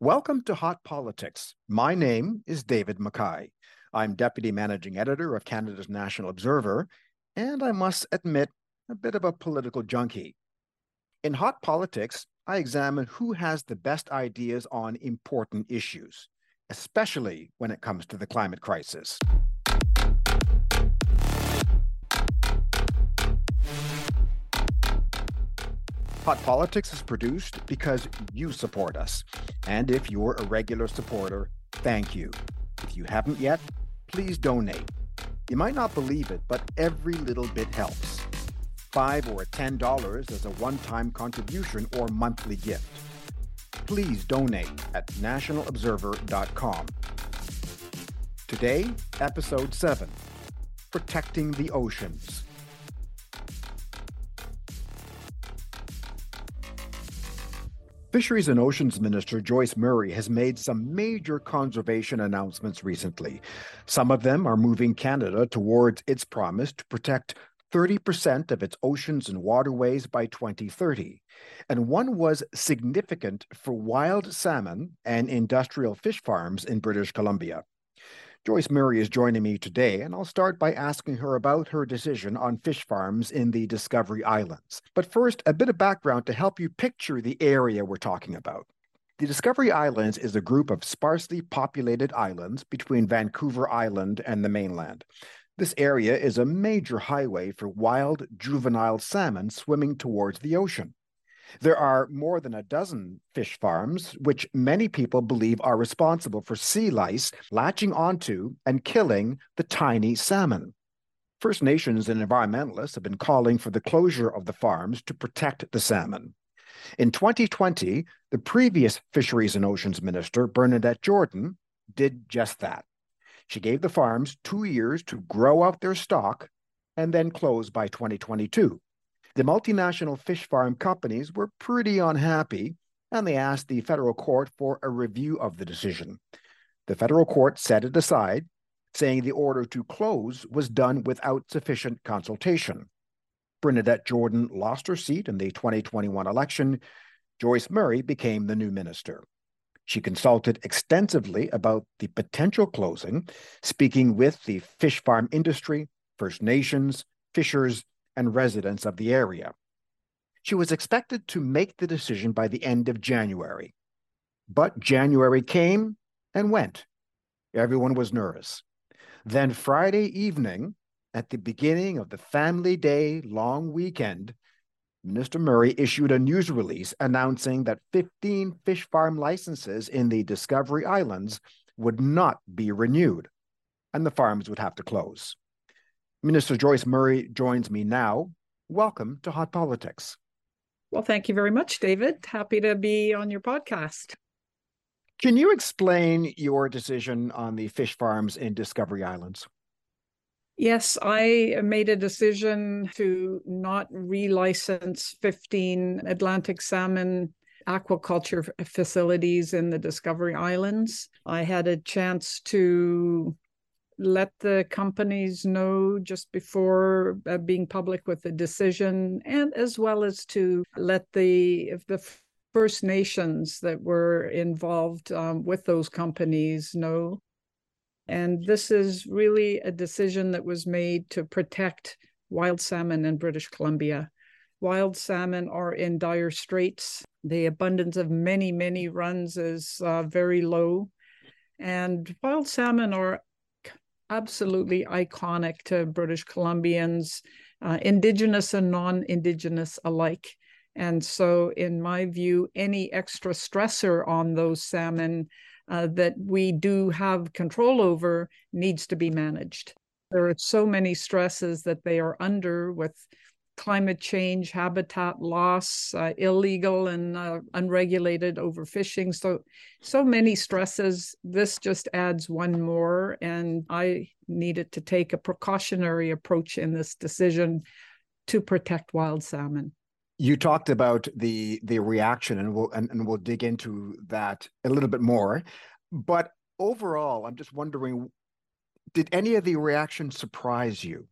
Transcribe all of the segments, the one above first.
Welcome to Hot Politics. My name is David McKie. I'm Deputy Managing Editor of Canada's National Observer, and I must admit, a bit of a political junkie. In Hot Politics, I examine who has the best ideas on important issues, especially when it comes to the climate crisis. Hot Politics is produced because you support us. And if you're a regular supporter, thank you. If you haven't yet, please donate. You might not believe it, but every little bit helps. Five or ten dollars as a one-time contribution or monthly gift. Please donate at nationalobserver.com. Today, episode 7 Protecting the Oceans. Fisheries and Oceans Minister Joyce Murray has made some major conservation announcements recently. Some of them are moving Canada towards its promise to protect 30% of its oceans and waterways by 2030. And one was significant for wild salmon and industrial fish farms in British Columbia. Joyce Murray is joining me today, and I'll start by asking her about her decision on fish farms in the Discovery Islands. But first, a bit of background to help you picture the area we're talking about. The Discovery Islands is a group of sparsely populated islands between Vancouver Island and the mainland. This area is a major highway for wild juvenile salmon swimming towards the ocean. There are more than a dozen fish farms, which many people believe are responsible for sea lice latching onto and killing the tiny salmon. First Nations and environmentalists have been calling for the closure of the farms to protect the salmon. In 2020, the previous Fisheries and Oceans Minister, Bernadette Jordan, did just that. She gave the farms two years to grow out their stock and then close by 2022. The multinational fish farm companies were pretty unhappy and they asked the federal court for a review of the decision. The federal court set it aside, saying the order to close was done without sufficient consultation. Bernadette Jordan lost her seat in the 2021 election. Joyce Murray became the new minister. She consulted extensively about the potential closing, speaking with the fish farm industry, First Nations, fishers, and residents of the area. She was expected to make the decision by the end of January. But January came and went. Everyone was nervous. Then Friday evening, at the beginning of the Family Day long weekend, Minister Murray issued a news release announcing that 15 fish farm licenses in the Discovery Islands would not be renewed, and the farms would have to close. Minister Joyce Murray joins me now. Welcome to Hot Politics. Well, thank you very much, David. Happy to be on your podcast. Can you explain your decision on the fish farms in Discovery Islands? Yes, I made a decision to not relicense 15 Atlantic salmon aquaculture facilities in the Discovery Islands. I had a chance to let the companies know just before uh, being public with the decision and as well as to let the the first nations that were involved um, with those companies know. And this is really a decision that was made to protect wild salmon in british columbia. Wild salmon are in dire straits. The abundance of many many runs is uh, very low. And wild salmon are absolutely iconic to British Columbians, uh, Indigenous and non Indigenous alike. And so, in my view, any extra stressor on those salmon uh, that we do have control over needs to be managed. There are so many stresses that they are under with climate change, habitat loss, uh, illegal and uh, unregulated overfishing. So, so many stresses. This just adds one more, and I needed to take a precautionary approach in this decision to protect wild salmon. You talked about the the reaction, and we'll and, and we'll dig into that a little bit more. But overall, I'm just wondering, did any of the reaction surprise you?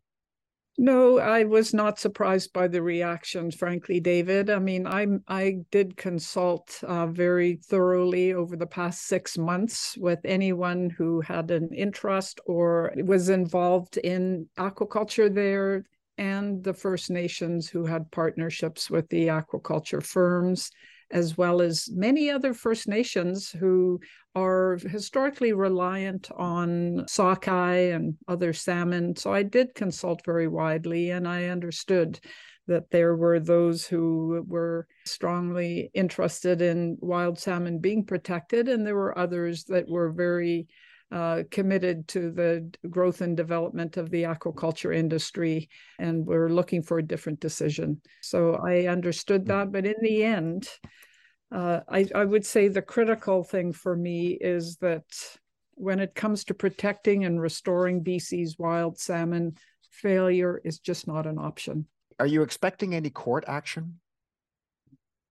No, I was not surprised by the reactions, frankly, David. I mean, I I did consult uh, very thoroughly over the past six months with anyone who had an interest or was involved in aquaculture there, and the First Nations who had partnerships with the aquaculture firms as well as many other First Nations who are historically reliant on sockeye and other salmon. So I did consult very widely and I understood that there were those who were strongly interested in wild salmon being protected, and there were others that were very uh, committed to the growth and development of the aquaculture industry, and we're looking for a different decision. So I understood mm. that, but in the end, uh, I, I would say the critical thing for me is that when it comes to protecting and restoring BC's wild salmon, failure is just not an option. Are you expecting any court action?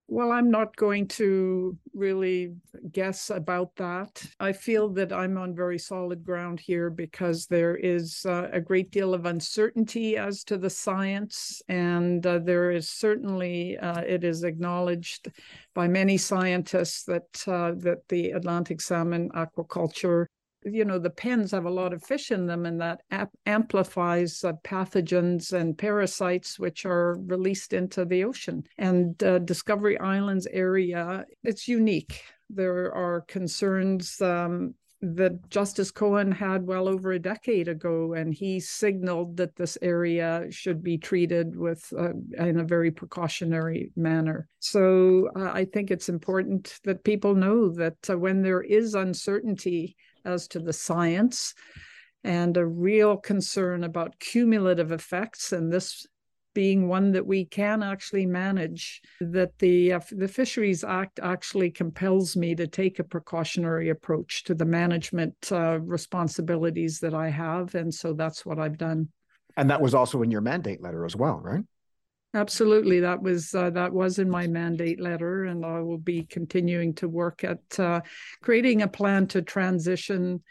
Well, I'm not going to really guess about that. I feel that I'm on very solid ground here because there is uh, a great deal of uncertainty as to the science, and uh, there is certainly uh, it is acknowledged by many scientists that uh, that the Atlantic salmon aquaculture you know the pens have a lot of fish in them and that ap- amplifies uh, pathogens and parasites which are released into the ocean and uh, discovery islands area it's unique there are concerns um, that Justice Cohen had well over a decade ago, and he signaled that this area should be treated with uh, in a very precautionary manner. So uh, I think it's important that people know that uh, when there is uncertainty as to the science and a real concern about cumulative effects and this being one that we can actually manage that the uh, the fisheries act actually compels me to take a precautionary approach to the management uh, responsibilities that I have and so that's what I've done. And that was also in your mandate letter as well right Absolutely, that was uh, that was in my mandate letter, and I will be continuing to work at uh, creating a plan to transition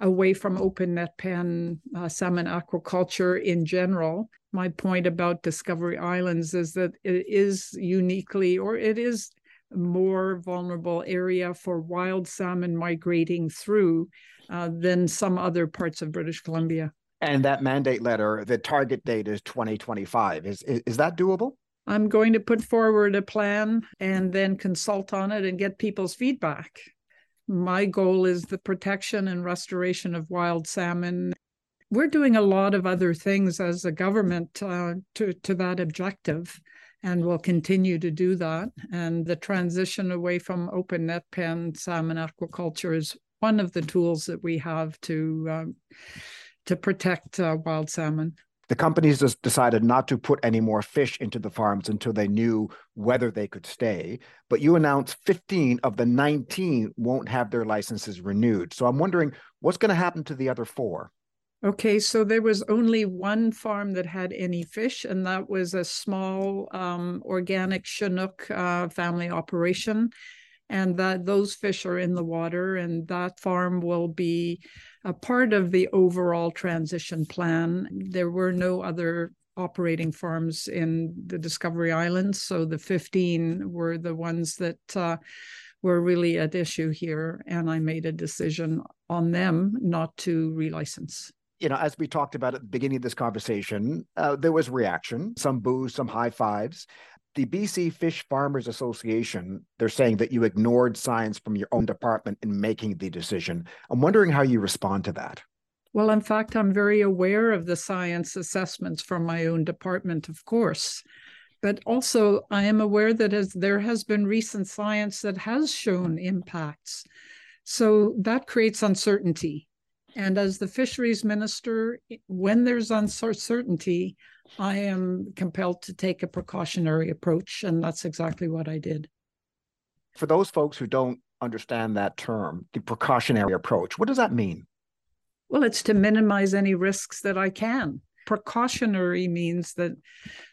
away from open net pen uh, salmon aquaculture in general. My point about Discovery Islands is that it is uniquely, or it is more vulnerable area for wild salmon migrating through uh, than some other parts of British Columbia. And that mandate letter, the target date is 2025. Is, is, is that doable? I'm going to put forward a plan and then consult on it and get people's feedback. My goal is the protection and restoration of wild salmon. We're doing a lot of other things as a government uh, to, to that objective, and we'll continue to do that. And the transition away from open net pen salmon aquaculture is one of the tools that we have to. Uh, to protect uh, wild salmon. The companies just decided not to put any more fish into the farms until they knew whether they could stay. But you announced 15 of the 19 won't have their licenses renewed. So I'm wondering what's going to happen to the other four? Okay, so there was only one farm that had any fish, and that was a small um, organic Chinook uh, family operation and that those fish are in the water and that farm will be a part of the overall transition plan. There were no other operating farms in the discovery islands so the 15 were the ones that uh, were really at issue here and i made a decision on them not to relicense. You know, as we talked about at the beginning of this conversation, uh, there was reaction, some boos, some high fives the BC Fish Farmers Association, they're saying that you ignored science from your own department in making the decision. I'm wondering how you respond to that. Well, in fact, I'm very aware of the science assessments from my own department, of course. But also, I am aware that as there has been recent science that has shown impacts. So that creates uncertainty. And as the fisheries minister, when there's uncertainty, I am compelled to take a precautionary approach, and that's exactly what I did. For those folks who don't understand that term, the precautionary approach, what does that mean? Well, it's to minimize any risks that I can. Precautionary means that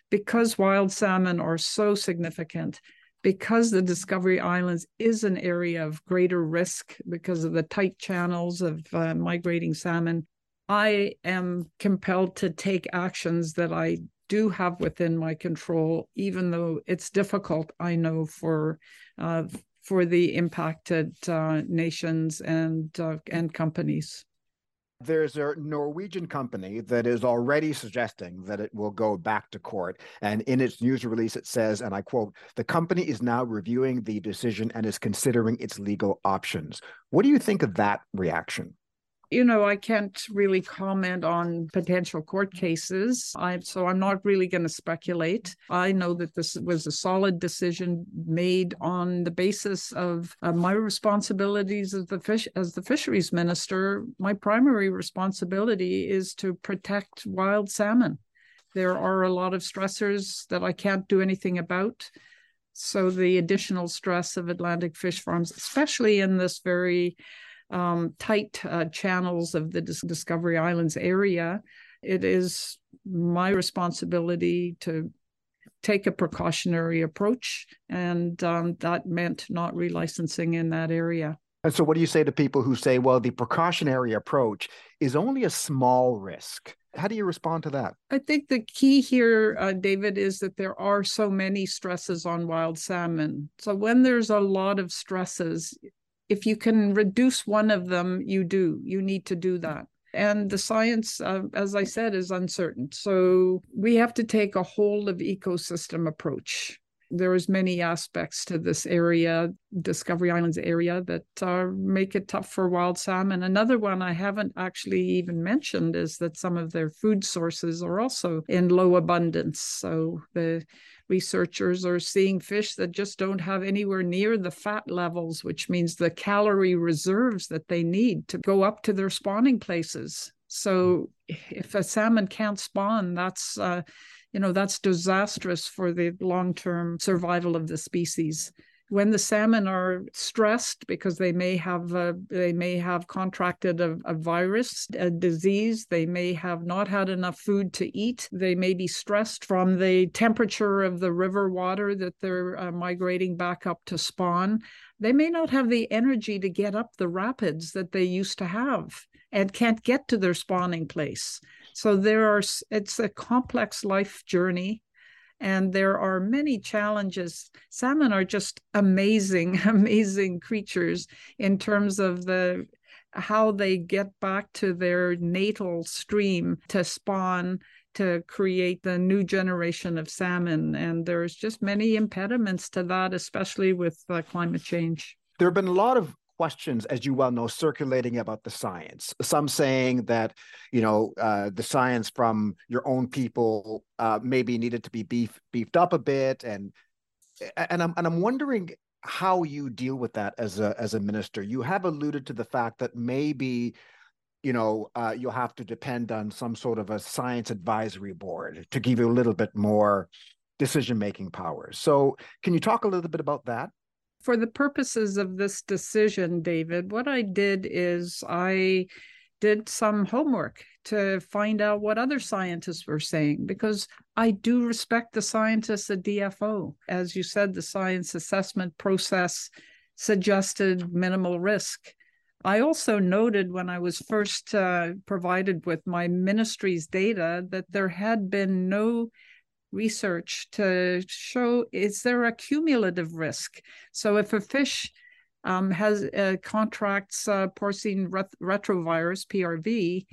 because wild salmon are so significant, because the Discovery Islands is an area of greater risk because of the tight channels of uh, migrating salmon, I am compelled to take actions that I do have within my control, even though it's difficult, I know, for uh, for the impacted uh, nations and uh, and companies. There's a Norwegian company that is already suggesting that it will go back to court. And in its news release, it says, and I quote, the company is now reviewing the decision and is considering its legal options. What do you think of that reaction? You know, I can't really comment on potential court cases. I, so I'm not really going to speculate. I know that this was a solid decision made on the basis of uh, my responsibilities as the fish as the fisheries minister. My primary responsibility is to protect wild salmon. There are a lot of stressors that I can't do anything about. So the additional stress of Atlantic fish farms, especially in this very um, tight uh, channels of the Discovery Islands area, it is my responsibility to take a precautionary approach. And um, that meant not relicensing in that area. And so, what do you say to people who say, well, the precautionary approach is only a small risk? How do you respond to that? I think the key here, uh, David, is that there are so many stresses on wild salmon. So, when there's a lot of stresses, if you can reduce one of them, you do. You need to do that. And the science, uh, as I said, is uncertain. So we have to take a whole of ecosystem approach. There's many aspects to this area, Discovery Islands area, that uh, make it tough for wild salmon. Another one I haven't actually even mentioned is that some of their food sources are also in low abundance. So the researchers are seeing fish that just don't have anywhere near the fat levels, which means the calorie reserves that they need to go up to their spawning places. So if a salmon can't spawn, that's uh, you know that's disastrous for the long-term survival of the species. When the salmon are stressed because they may have a, they may have contracted a, a, virus a disease they may have not had enough food to eat they may be stressed from the temperature of the river water that they're uh, migrating back up to spawn they may not have the energy to get up the rapids that they used to have and can't get to their spawning place so there are it's a complex life journey and there are many challenges. Salmon are just amazing, amazing creatures in terms of the how they get back to their natal stream to spawn to create the new generation of salmon and there's just many impediments to that especially with uh, climate change there have been a lot of questions, as you well know, circulating about the science. Some saying that, you know, uh, the science from your own people uh, maybe needed to be beef, beefed up a bit, and and I'm and I'm wondering how you deal with that as a as a minister. You have alluded to the fact that maybe you know, uh, you'll have to depend on some sort of a science advisory board to give you a little bit more decision making power. So, can you talk a little bit about that? For the purposes of this decision, David, what I did is I did some homework to find out what other scientists were saying because I do respect the scientists at DFO. As you said, the science assessment process suggested minimal risk. I also noted when I was first uh, provided with my ministry's data that there had been no research to show is there a cumulative risk? So if a fish um, has uh, contracts uh, porcine ret- retrovirus (PRV),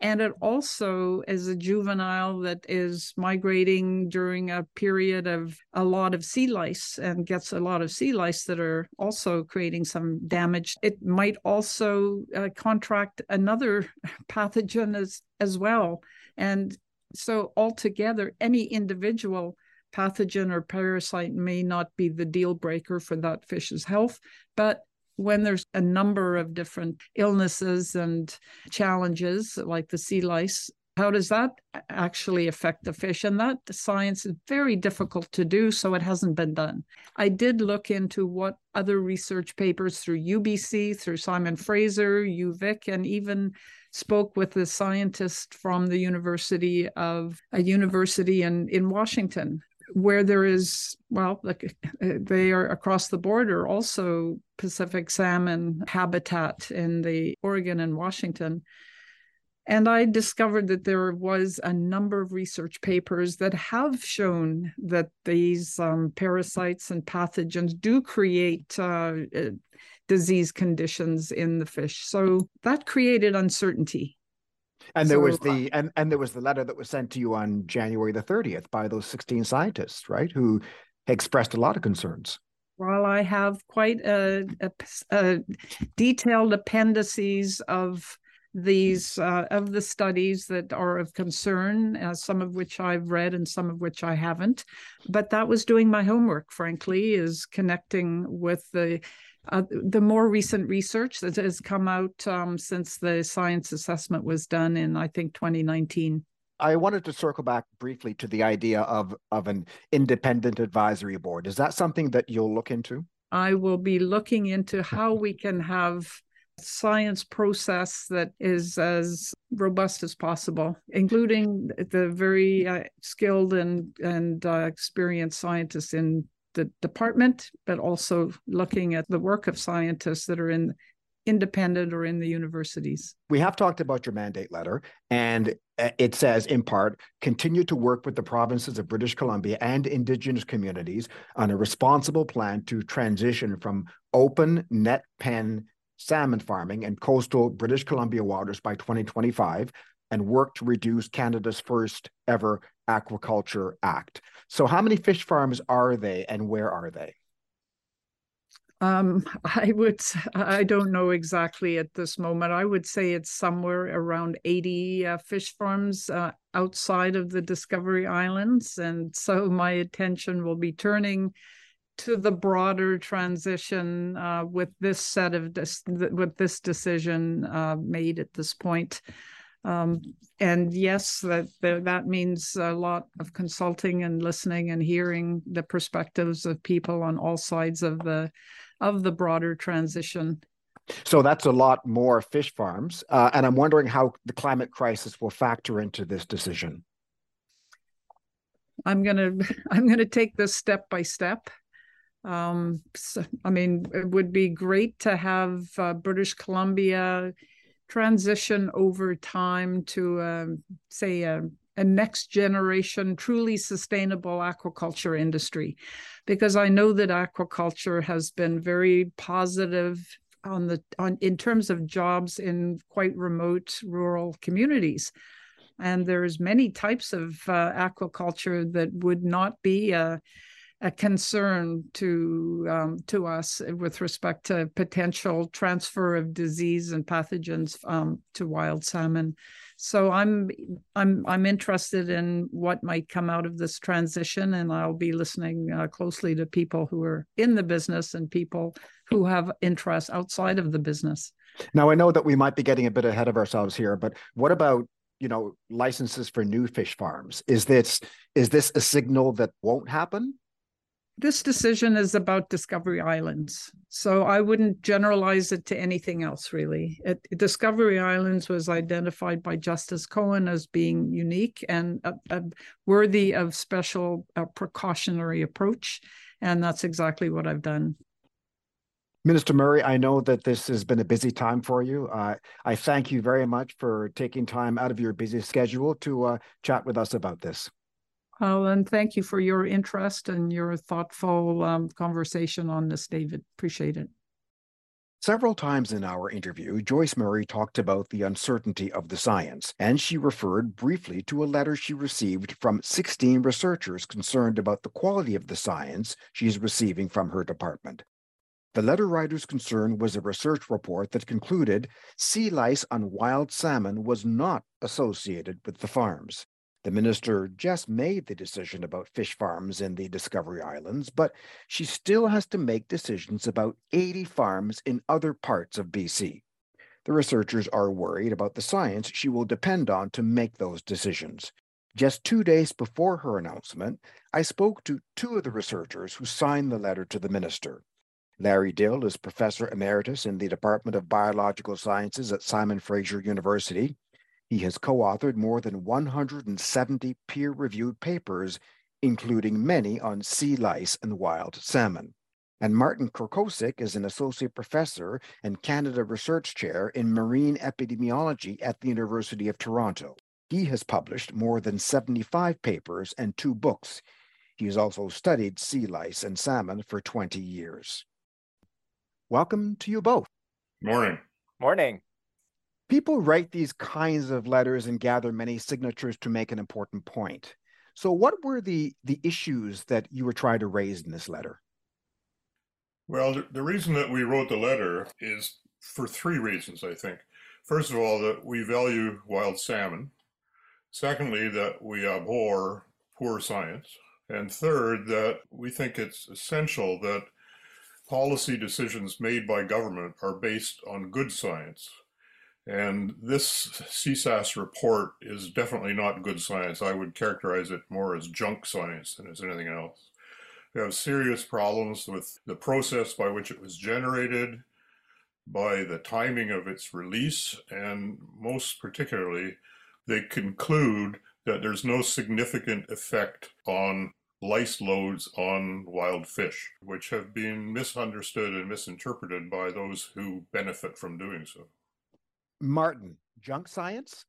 and it also is a juvenile that is migrating during a period of a lot of sea lice and gets a lot of sea lice that are also creating some damage. It might also uh, contract another pathogen as as well. And so, altogether, any individual pathogen or parasite may not be the deal breaker for that fish's health, but when there's a number of different illnesses and challenges like the sea lice, how does that actually affect the fish? And that science is very difficult to do, so it hasn't been done. I did look into what other research papers through UBC, through Simon Fraser, UVic, and even spoke with a scientist from the University of a university in, in Washington, where there is, well, like they are across the border, also Pacific salmon habitat in the Oregon and Washington. And I discovered that there was a number of research papers that have shown that these um, parasites and pathogens do create uh, uh, disease conditions in the fish. So that created uncertainty. And there so, was the and, and there was the letter that was sent to you on January the 30th by those 16 scientists, right? Who expressed a lot of concerns. Well, I have quite a, a, a detailed appendices of these uh, of the studies that are of concern, uh, some of which I've read and some of which I haven't. But that was doing my homework, frankly, is connecting with the uh, the more recent research that has come out um, since the science assessment was done in, I think, 2019. I wanted to circle back briefly to the idea of of an independent advisory board. Is that something that you'll look into? I will be looking into how we can have science process that is as robust as possible, including the very uh, skilled and and uh, experienced scientists in the department, but also looking at the work of scientists that are in independent or in the universities. We have talked about your mandate letter, and uh, it says, in part, continue to work with the provinces of British Columbia and Indigenous communities on a responsible plan to transition from open net pen salmon farming in coastal British Columbia waters by 2025 and work to reduce Canada's first ever Aquaculture Act. So, how many fish farms are they and where are they? Um, I would, I don't know exactly at this moment. I would say it's somewhere around 80 uh, fish farms uh, outside of the Discovery Islands. And so my attention will be turning to the broader transition uh, with this set of this with this decision uh, made at this point. Um, and yes, that that means a lot of consulting and listening and hearing the perspectives of people on all sides of the of the broader transition. So that's a lot more fish farms, uh, and I'm wondering how the climate crisis will factor into this decision. I'm gonna I'm gonna take this step by step. Um, so, I mean, it would be great to have uh, British Columbia transition over time to, uh, say, a, a next generation, truly sustainable aquaculture industry, because I know that aquaculture has been very positive on the on in terms of jobs in quite remote rural communities. And there's many types of uh, aquaculture that would not be a a concern to um, to us with respect to potential transfer of disease and pathogens um, to wild salmon. So I'm I'm I'm interested in what might come out of this transition, and I'll be listening uh, closely to people who are in the business and people who have interests outside of the business. Now I know that we might be getting a bit ahead of ourselves here, but what about you know licenses for new fish farms? Is this is this a signal that won't happen? This decision is about Discovery Islands. So I wouldn't generalize it to anything else, really. It, Discovery Islands was identified by Justice Cohen as being unique and uh, uh, worthy of special uh, precautionary approach. And that's exactly what I've done. Minister Murray, I know that this has been a busy time for you. Uh, I thank you very much for taking time out of your busy schedule to uh, chat with us about this. Well, and thank you for your interest and your thoughtful um, conversation on this, David. Appreciate it. Several times in our interview, Joyce Murray talked about the uncertainty of the science, and she referred briefly to a letter she received from 16 researchers concerned about the quality of the science she is receiving from her department. The letter writer's concern was a research report that concluded sea lice on wild salmon was not associated with the farms. The minister just made the decision about fish farms in the Discovery Islands, but she still has to make decisions about 80 farms in other parts of BC. The researchers are worried about the science she will depend on to make those decisions. Just two days before her announcement, I spoke to two of the researchers who signed the letter to the minister. Larry Dill is professor emeritus in the Department of Biological Sciences at Simon Fraser University. He has co authored more than 170 peer reviewed papers, including many on sea lice and wild salmon. And Martin Krkošek is an associate professor and Canada Research Chair in Marine Epidemiology at the University of Toronto. He has published more than 75 papers and two books. He has also studied sea lice and salmon for 20 years. Welcome to you both. Morning. Morning. People write these kinds of letters and gather many signatures to make an important point. So, what were the, the issues that you were trying to raise in this letter? Well, the, reason that we wrote the letter is for three reasons, I think. First of all, that we value wild salmon. Secondly, that we abhor poor science. And third, that we think it's essential that policy decisions made by government are based on good science. And this CSAS report is definitely not good science. I would characterize it more as junk science than as anything else. We have serious problems with the process by which it was generated, by the timing of its release, and most particularly, they conclude that there's no significant effect on lice loads on wild fish, which have been misunderstood and misinterpreted by those who benefit from doing so. Martin, junk science?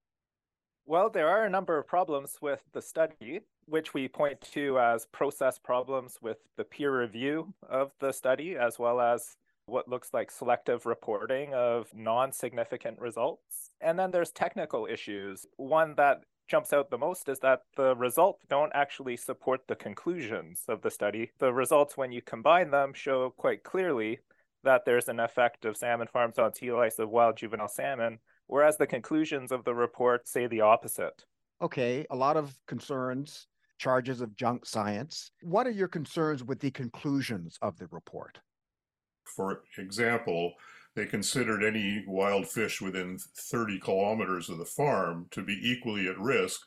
Well, there are a number of problems with the study, which we point to as process problems with the peer review of the study, as well as what looks like selective reporting of non significant results. And then there's technical issues. One that jumps out the most is that the results don't actually support the conclusions of the study. The results, when you combine them, show quite clearly that there's an effect of salmon farms on sea lice of wild juvenile salmon, whereas the conclusions of the report say the opposite. Okay, a lot of concerns, charges of junk science. What are your concerns with the conclusions of the report? For example, they considered any wild fish within 30 kilometers of the farm to be equally at risk,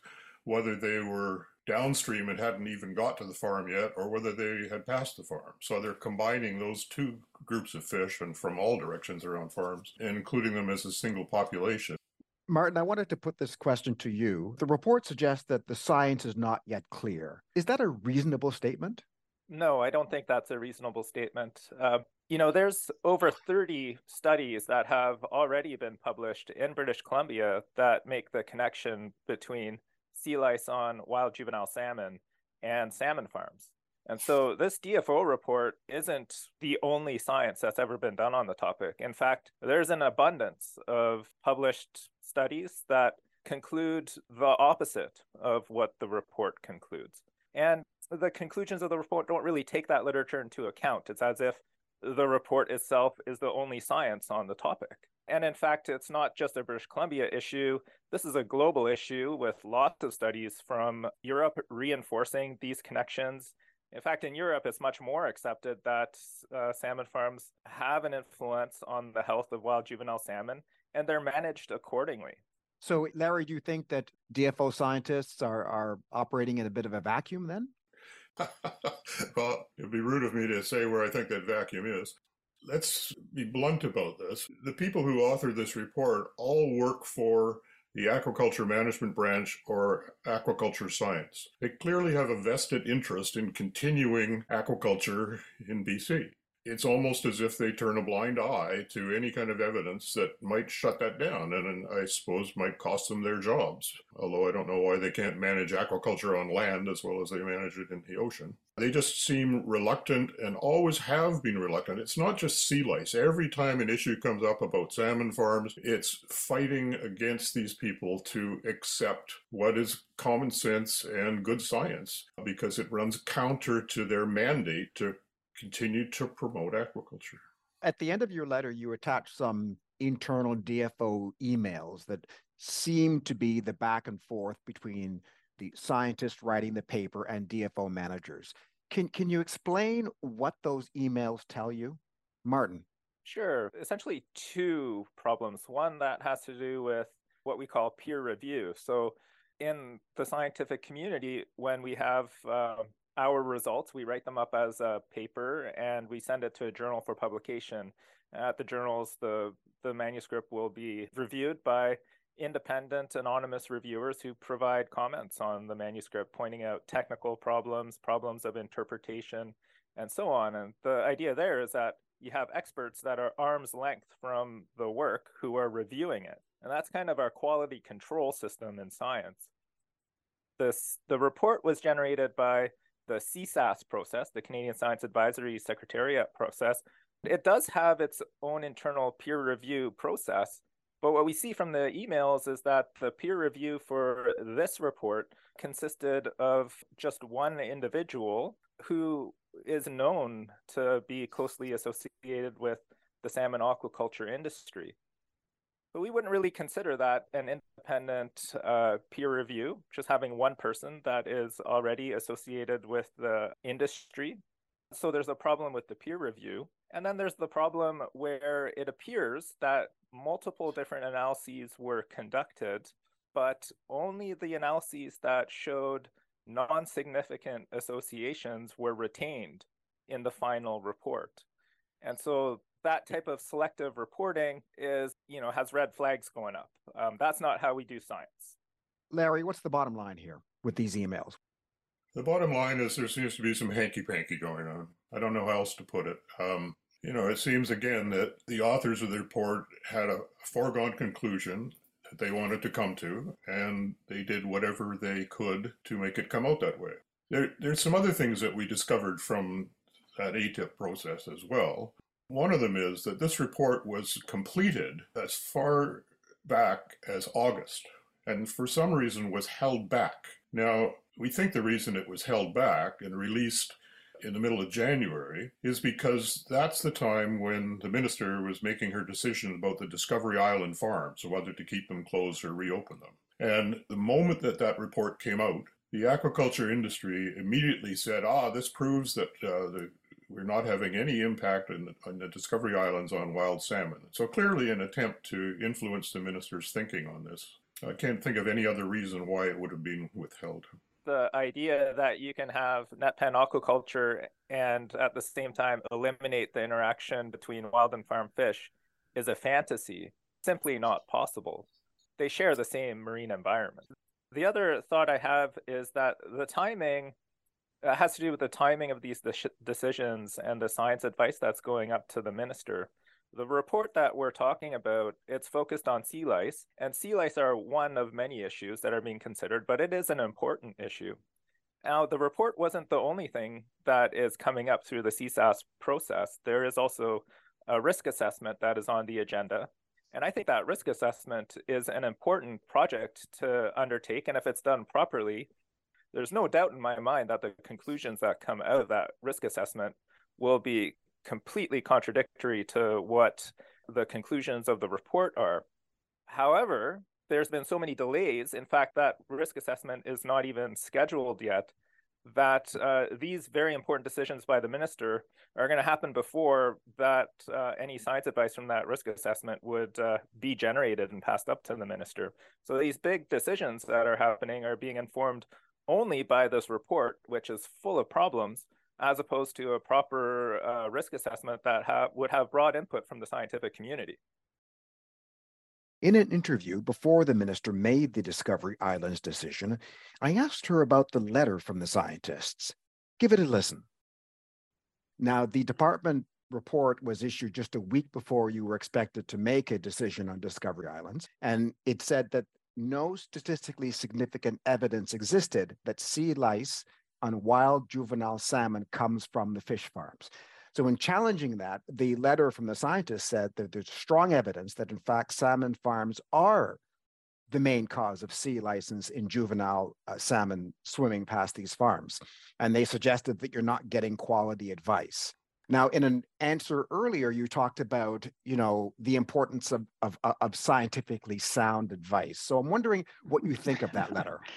whether they were downstream and hadn't even got to the farm yet, or whether they had passed the farm. So they're combining those two groups of fish and from all directions around farms and including them as a single population. Martin, I wanted to put this question to you. The report suggests that the science is not yet clear. Is that a reasonable statement? No, I don't think that's a reasonable statement. Uh, you know, there's over 30 studies that have already been published in British Columbia that make the connection between sea lice on wild juvenile salmon and salmon farms. And so this DFO report isn't the only science that's ever been done on the topic. In fact, there's an abundance of published studies that conclude the opposite of what the report concludes. And the conclusions of the report don't really take that literature into account. It's as if the report itself is the only science on the topic. And in fact, it's not just a British Columbia issue. This is a global issue with lots of studies from Europe reinforcing these connections. In fact, in Europe, it's much more accepted that uh, salmon farms have an influence on the health of wild juvenile salmon, and they're managed accordingly. So, Larry, do you think that DFO scientists are, are operating in a bit of a vacuum then? well, it'd be rude of me to say where I think that vacuum is. Let's be blunt about this. The people who authored this report all work for the aquaculture management branch or aquaculture science. They clearly have a vested interest in continuing aquaculture in BC it's almost as if they turn a blind eye to any kind of evidence that might shut that down and, I suppose might cost them their jobs. Although I don't know why they can't manage aquaculture on land as well as they manage it in the ocean. They just seem reluctant and always have been reluctant. It's not just sea lice. Every time an issue comes up about salmon farms, it's fighting against these people to accept what is common sense and good science because it runs counter to their mandate to continue to promote aquaculture. At the end of your letter, you attach some internal DFO emails that seem to be the back and forth between the scientists writing the paper and DFO managers. Can can you explain what those emails tell you? Martin. Sure. Essentially two problems. One that has to do with what we call peer review. So in the scientific community, when we have uh, our results, we write them up as a paper and we send it to a journal for publication. At the journals, the, the manuscript will be reviewed by independent anonymous reviewers who provide comments on the manuscript, pointing out technical problems, problems of interpretation, and so on. And the idea there is that you have experts that are arm's length from the work who are reviewing it. And that's kind of our quality control system in science. This, the report was generated by the CSAS process, the Canadian Science Advisory Secretariat process. It does have its own internal peer review process, but what we see from the emails is that the peer review for this report consisted of just one individual who is known to be closely associated with the salmon aquaculture industry. But we wouldn't really consider that an independent uh, peer review, just having one person that is already associated with the industry. So there's a problem with the peer review. And then there's the problem where it appears that multiple different analyses were conducted, but only the analyses that showed non significant associations were retained in the final report. And so that type of selective reporting is, you know, has red flags going up. Um, that's not how we do science. Larry, what's the bottom line here with these emails? The bottom line is there seems to be some hanky panky going on. I don't know how else to put it. Um, you know, it seems again that the authors of the report had a foregone conclusion that they wanted to come to, and they did whatever they could to make it come out that way. There, there's some other things that we discovered from that ATIP process as well. One of them is that this report was completed as far back as August and for some reason was held back. Now, we think the reason it was held back and released in the middle of January is because that's the time when the minister was making her decision about the Discovery Island farms, whether to keep them closed or reopen them. And the moment that that report came out, the aquaculture industry immediately said, ah, this proves that uh, the we're not having any impact on the, on the, Discovery Islands on wild salmon. So clearly an attempt to influence the minister's thinking on this. I can't think of any other reason why it would have been withheld. The idea that you can have net pen aquaculture and at the same time eliminate the interaction between wild and farm fish is a fantasy, simply not possible. They share the same marine environment. The other thought I have is that the timing it has to do with the timing of these de- decisions and the science advice that's going up to the minister. The report that we're talking about, it's focused on sea lice, and sea lice are one of many issues that are being considered, but it is an important issue. Now, the report wasn't the only thing that is coming up through the CSAS process. There is also a risk assessment that is on the agenda. And I think that risk assessment is an important project to undertake. And if it's done properly, there's no doubt in my mind that the conclusions that come out of that risk assessment will be completely contradictory to what the conclusions of the report are. However, there's been so many delays. In fact, that risk assessment is not even scheduled yet. That uh, these very important decisions by the minister are going to happen before that uh, any science advice from that risk assessment would uh, be generated and passed up to the minister. So these big decisions that are happening are being informed only by this report, which is full of problems, as opposed to a proper uh, risk assessment that ha- would have broad input from the scientific community. In an interview before the minister made the Discovery Islands decision, I asked her about the letter from the scientists. Give it a listen. Now, the department report was issued just a week before you were expected to make a decision on Discovery Islands, and it said that no statistically significant evidence existed that sea lice on wild juvenile salmon comes from the fish farms. So, in challenging that, the letter from the scientists said that there's strong evidence that, in fact, salmon farms are the main cause of sea license in juvenile uh, salmon swimming past these farms. And they suggested that you're not getting quality advice. Now, in an answer earlier, you talked about, you know, the importance of, of, of scientifically sound advice. So I'm wondering what you think of that letter.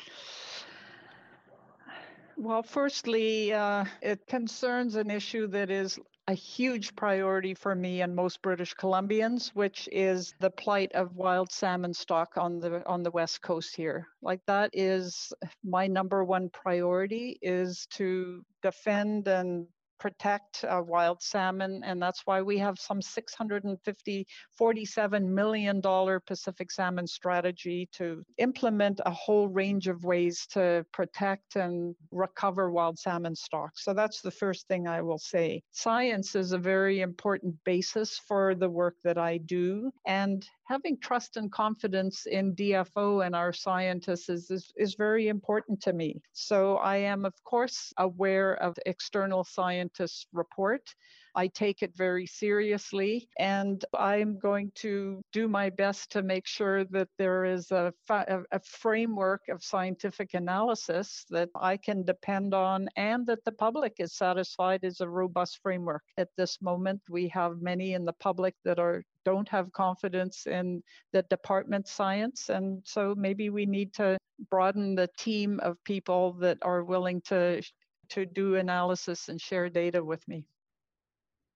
Well, firstly, uh, it concerns an issue that is a huge priority for me and most British Columbians, which is the plight of wild salmon stock on the on the west coast here. Like that is my number one priority is to defend and protect uh, wild salmon, and that's why we have some 650, 47 million dollar Pacific salmon strategy to implement a whole range of ways to protect and recover wild salmon stocks. So that's the first thing I will say. Science is a very important basis for the work that I do, and having trust and confidence in DFO and our scientists is, is, is very important to me. So I am, of course, aware of external scientists' report. I take it very seriously, and I'm going to do my best to make sure that there is a, fa- a, framework of scientific analysis that I can depend on and that the public is satisfied is a robust framework. At this moment, we have many in the public that are don't have confidence in the department science and so maybe we need to broaden the team of people that are willing to to do analysis and share data with me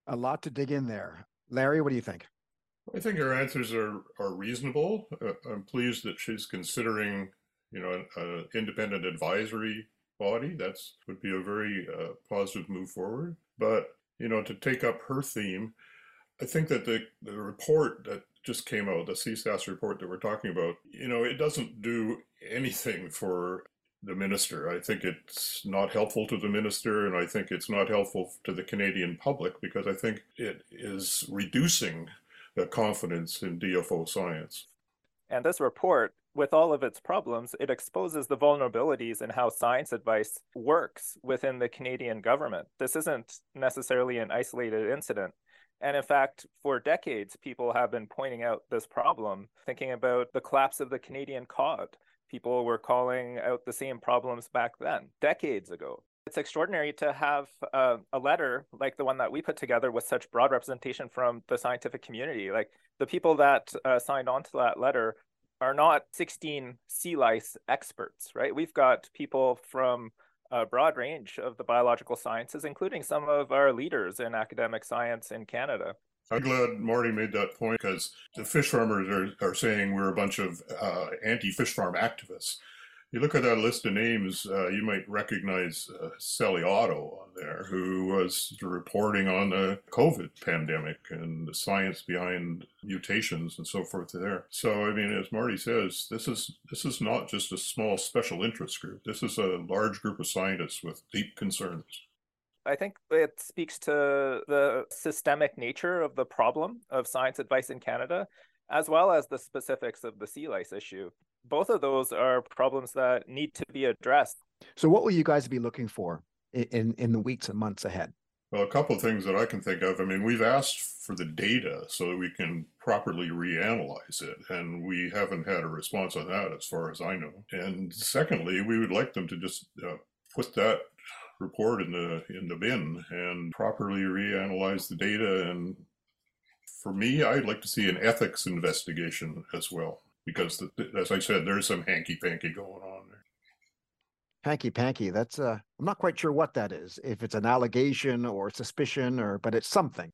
a lot to dig in there. Larry, what do you think? I think her answers are are reasonable. Uh, I'm pleased that she's considering, you know, an independent advisory body. That's would be a very uh, positive move forward. But you know, to take up her theme, I think that the the report that just came out, the CSAS report that we're talking about, you know, it doesn't do anything for the minister. I think it's not helpful to the minister, and I think it's not helpful to the Canadian public because I think it is reducing the confidence in DFO science. And this report, with all of its problems, it exposes the vulnerabilities in how science advice works within the Canadian government. This isn't necessarily an isolated incident. And in fact, for decades, people have been pointing out this problem, thinking about the collapse of the Canadian cod, people were calling out the same problems back then, decades ago. It's extraordinary to have uh, a letter like the one that we put together with such broad representation from the scientific community. Like the people that uh, signed on to that letter are not 16 sea lice experts, right? We've got people from a broad range of the biological sciences, including some of our leaders in academic science in Canada. I'm glad Marty made that point because the fish farmers are, are saying we're a bunch of uh, anti fish farm activists. You look at that list of names, uh, you might recognize uh, Sally Otto on there, who was reporting on the COVID pandemic and the science behind mutations and so forth there. So, I mean, as Marty says, this is this is not just a small special interest group. This is a large group of scientists with deep concerns. I think it speaks to the systemic nature of the problem of science advice in Canada, as well as the specifics of the sea lice issue. Both of those are problems that need to be addressed. So, what will you guys be looking for in, in the weeks and months ahead? Well, a couple of things that I can think of. I mean, we've asked for the data so that we can properly reanalyze it, and we haven't had a response on that as far as I know. And secondly, we would like them to just uh, put that report in the in the bin and properly reanalyze the data. And for me, I'd like to see an ethics investigation as well, because the, as I said, there's some hanky panky going on there. Hanky panky. That's uh, I'm not quite sure what that is. If it's an allegation or suspicion, or but it's something.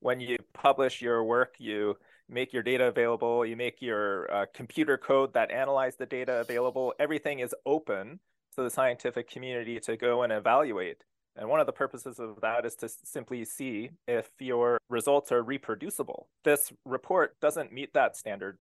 When you publish your work, you make your data available. You make your uh, computer code that analyze the data available. Everything is open to the scientific community to go and evaluate. And one of the purposes of that is to simply see if your results are reproducible. This report doesn't meet that standard.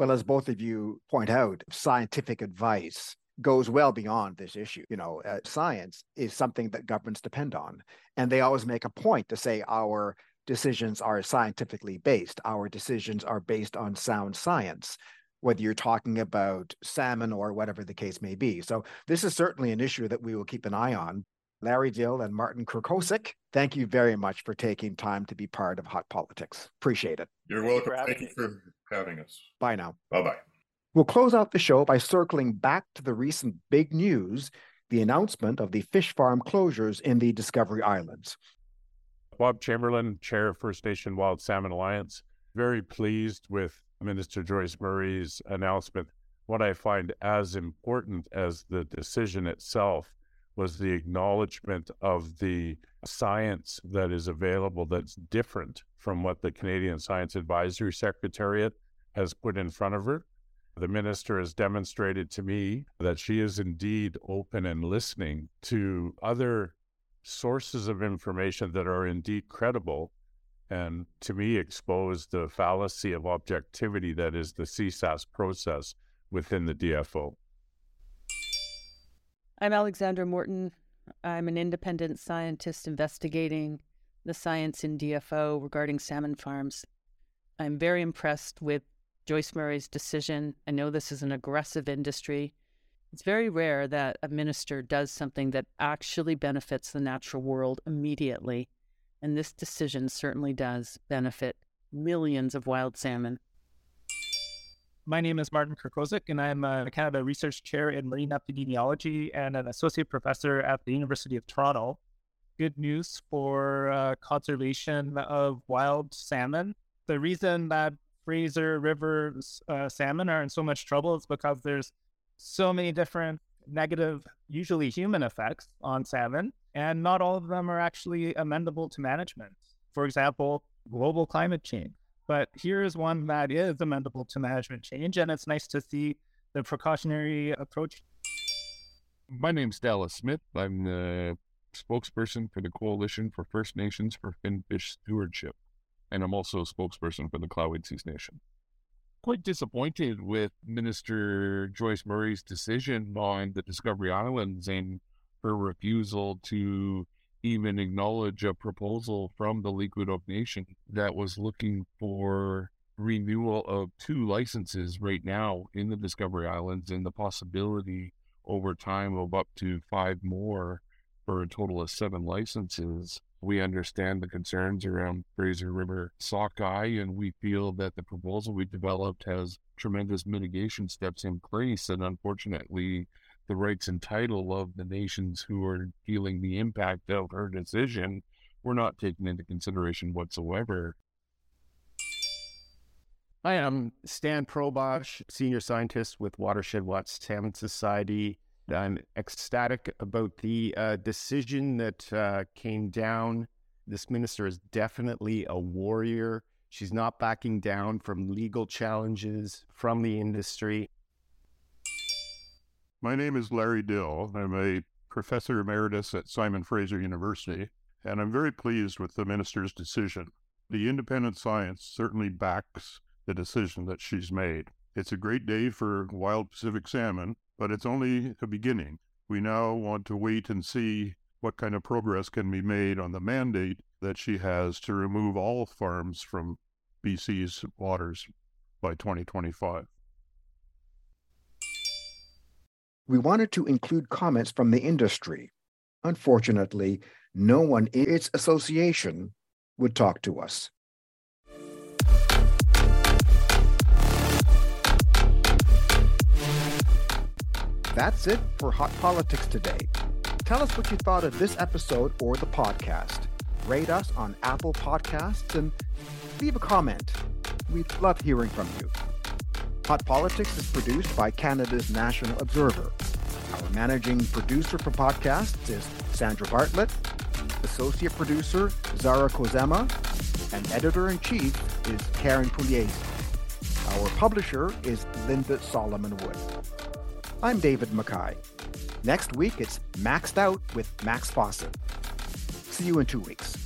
Well, as both of you point out, scientific advice goes well beyond this issue. You know, uh, science is something that governments depend on. And they always make a point to say our decisions are scientifically based, our decisions are based on sound science whether you're talking about salmon or whatever the case may be. So this is certainly an issue that we will keep an eye on. Larry Dill and Martin Krkošek, thank you very much for taking time to be part of Hot Politics. Appreciate it. You're welcome. Thank you for having us. Bye now. Bye bye. We'll close out the show by circling back to the recent big news the announcement of the fish farm closures in the Discovery Islands. Bob Chamberlain, Chair of First Nation Wild Salmon Alliance, very pleased with Minister Joyce Murray's announcement. What I find as important as the decision itself was the acknowledgement of the science that is available that's different from what the Canadian Science Advisory Secretariat has put in front of her. The minister has demonstrated to me that she is indeed open and listening to other sources of information that are indeed credible and to me expose the fallacy of objectivity that is the CSAS process within the DFO. I'm Alexandra Morton. I'm an independent scientist investigating the science in DFO regarding salmon farms. I'm very impressed with Joyce Murray's decision. I know this is an aggressive industry. It's very rare that a minister does something that actually benefits the natural world immediately. And this decision certainly does benefit millions of wild salmon. My name is Martin Krkošek, and I'm a Canada Research Chair in Marine Epidemiology and an Associate Professor at the University of Toronto. Good news for uh, conservation of wild salmon. The reason that Fraser River uh, salmon are in so much trouble is because there's so many different negative, usually human effects on salmon, and not all of them are actually amendable to management. For example, global climate change. But here is one that is amendable to management change, and it's nice to see the precautionary approach. My name's Dallas Smith. I'm the spokesperson for the Coalition for First Nations for Finfish Stewardship, and I'm also a spokesperson for the Tlowitsis Nation quite disappointed with Minister Joyce Murray's decision on the Discovery Islands and her refusal to even acknowledge a proposal from the Liquid Nation that was looking for renewal of two licenses right now in the Discovery Islands and the possibility over time of up to five more for a total of seven licenses. We understand the concerns around Fraser River sockeye, and we feel that the proposal we developed has tremendous mitigation steps in place. And unfortunately, the rights and title of the nations who are feeling the impact of her decision were not taken into consideration whatsoever. Hi, I'm Stan Proboszcz, senior scientist with Watershed Watch Salmon Society. I'm ecstatic about the uh, decision that uh, came down. This minister is definitely a warrior. She's not backing down from legal challenges from the industry. My name is Larry Dill. I'm a professor emeritus at Simon Fraser University, and I'm very pleased with the minister's decision. The independent science certainly backs the decision that she's made. It's a great day for wild Pacific salmon, but it's only a beginning. We now want to wait and see what kind of progress can be made on the mandate that she has to remove all farms from BC's waters by 2025. We wanted to include comments from the industry. Unfortunately, no one in its association would talk to us. That's it for Hot Politics today. Tell us what you thought of this episode or the podcast. Rate us on Apple Podcasts and leave a comment. We'd love hearing from you. Hot Politics is produced by Canada's National Observer. Our managing producer for podcasts is Sandra Bartlett, associate producer Zara Kozema, and editor-in-chief is Karen Pugliese. Our publisher is Linda Solomon Wood. I'm David McKie. Next week, it's Maxed Out with Max Fawcett. See you in two weeks.